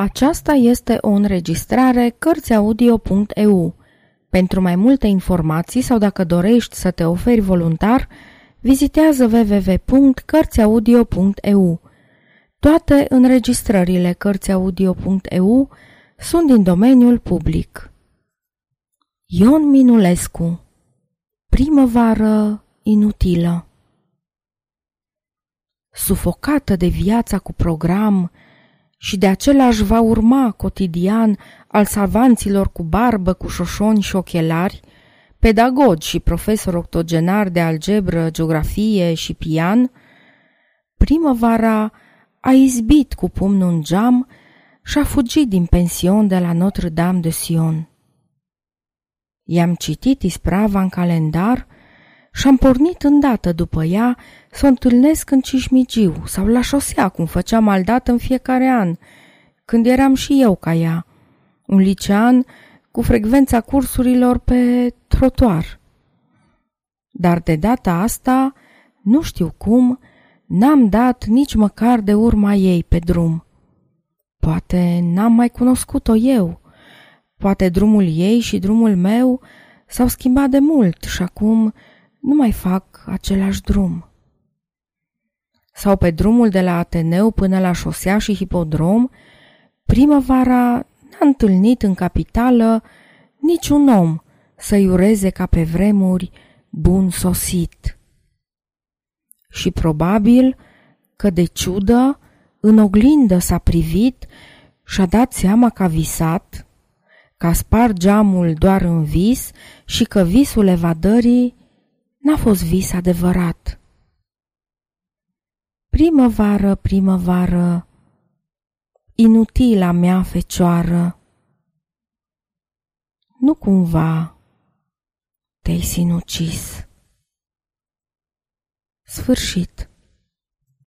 Aceasta este o înregistrare Cărțiaudio.eu. Pentru mai multe informații sau dacă dorești să te oferi voluntar, vizitează www.cărțiaudio.eu. Toate înregistrările Cărțiaudio.eu sunt din domeniul public. Ion Minulescu Primăvară inutilă Sufocată de viața cu program, și de același va urma cotidian al savanților cu barbă, cu șoșoni și ochelari, pedagogi și profesori octogenari de algebră, geografie și pian, primăvara a izbit cu pumnul în geam și a fugit din pension de la Notre-Dame de Sion. I-am citit isprava în calendar și am pornit îndată după ea să o întâlnesc în Cismigiu sau la șosea, cum făceam aldat în fiecare an, când eram și eu ca ea, un licean cu frecvența cursurilor pe trotuar. Dar de data asta, nu știu cum, n-am dat nici măcar de urma ei pe drum. Poate n-am mai cunoscut-o eu, poate drumul ei și drumul meu s-au schimbat de mult și acum nu mai fac același drum. Sau pe drumul de la Ateneu până la șosea și hipodrom, primăvara n-a întâlnit în capitală niciun om să-i ureze ca pe vremuri bun sosit. Și probabil că de ciudă în oglindă s-a privit și-a dat seama că a visat, că a spart geamul doar în vis și că visul evadării N-a fost vis adevărat. Primăvară, primăvară, inutila mea fecioară, nu cumva te-ai sinucis. Sfârșit.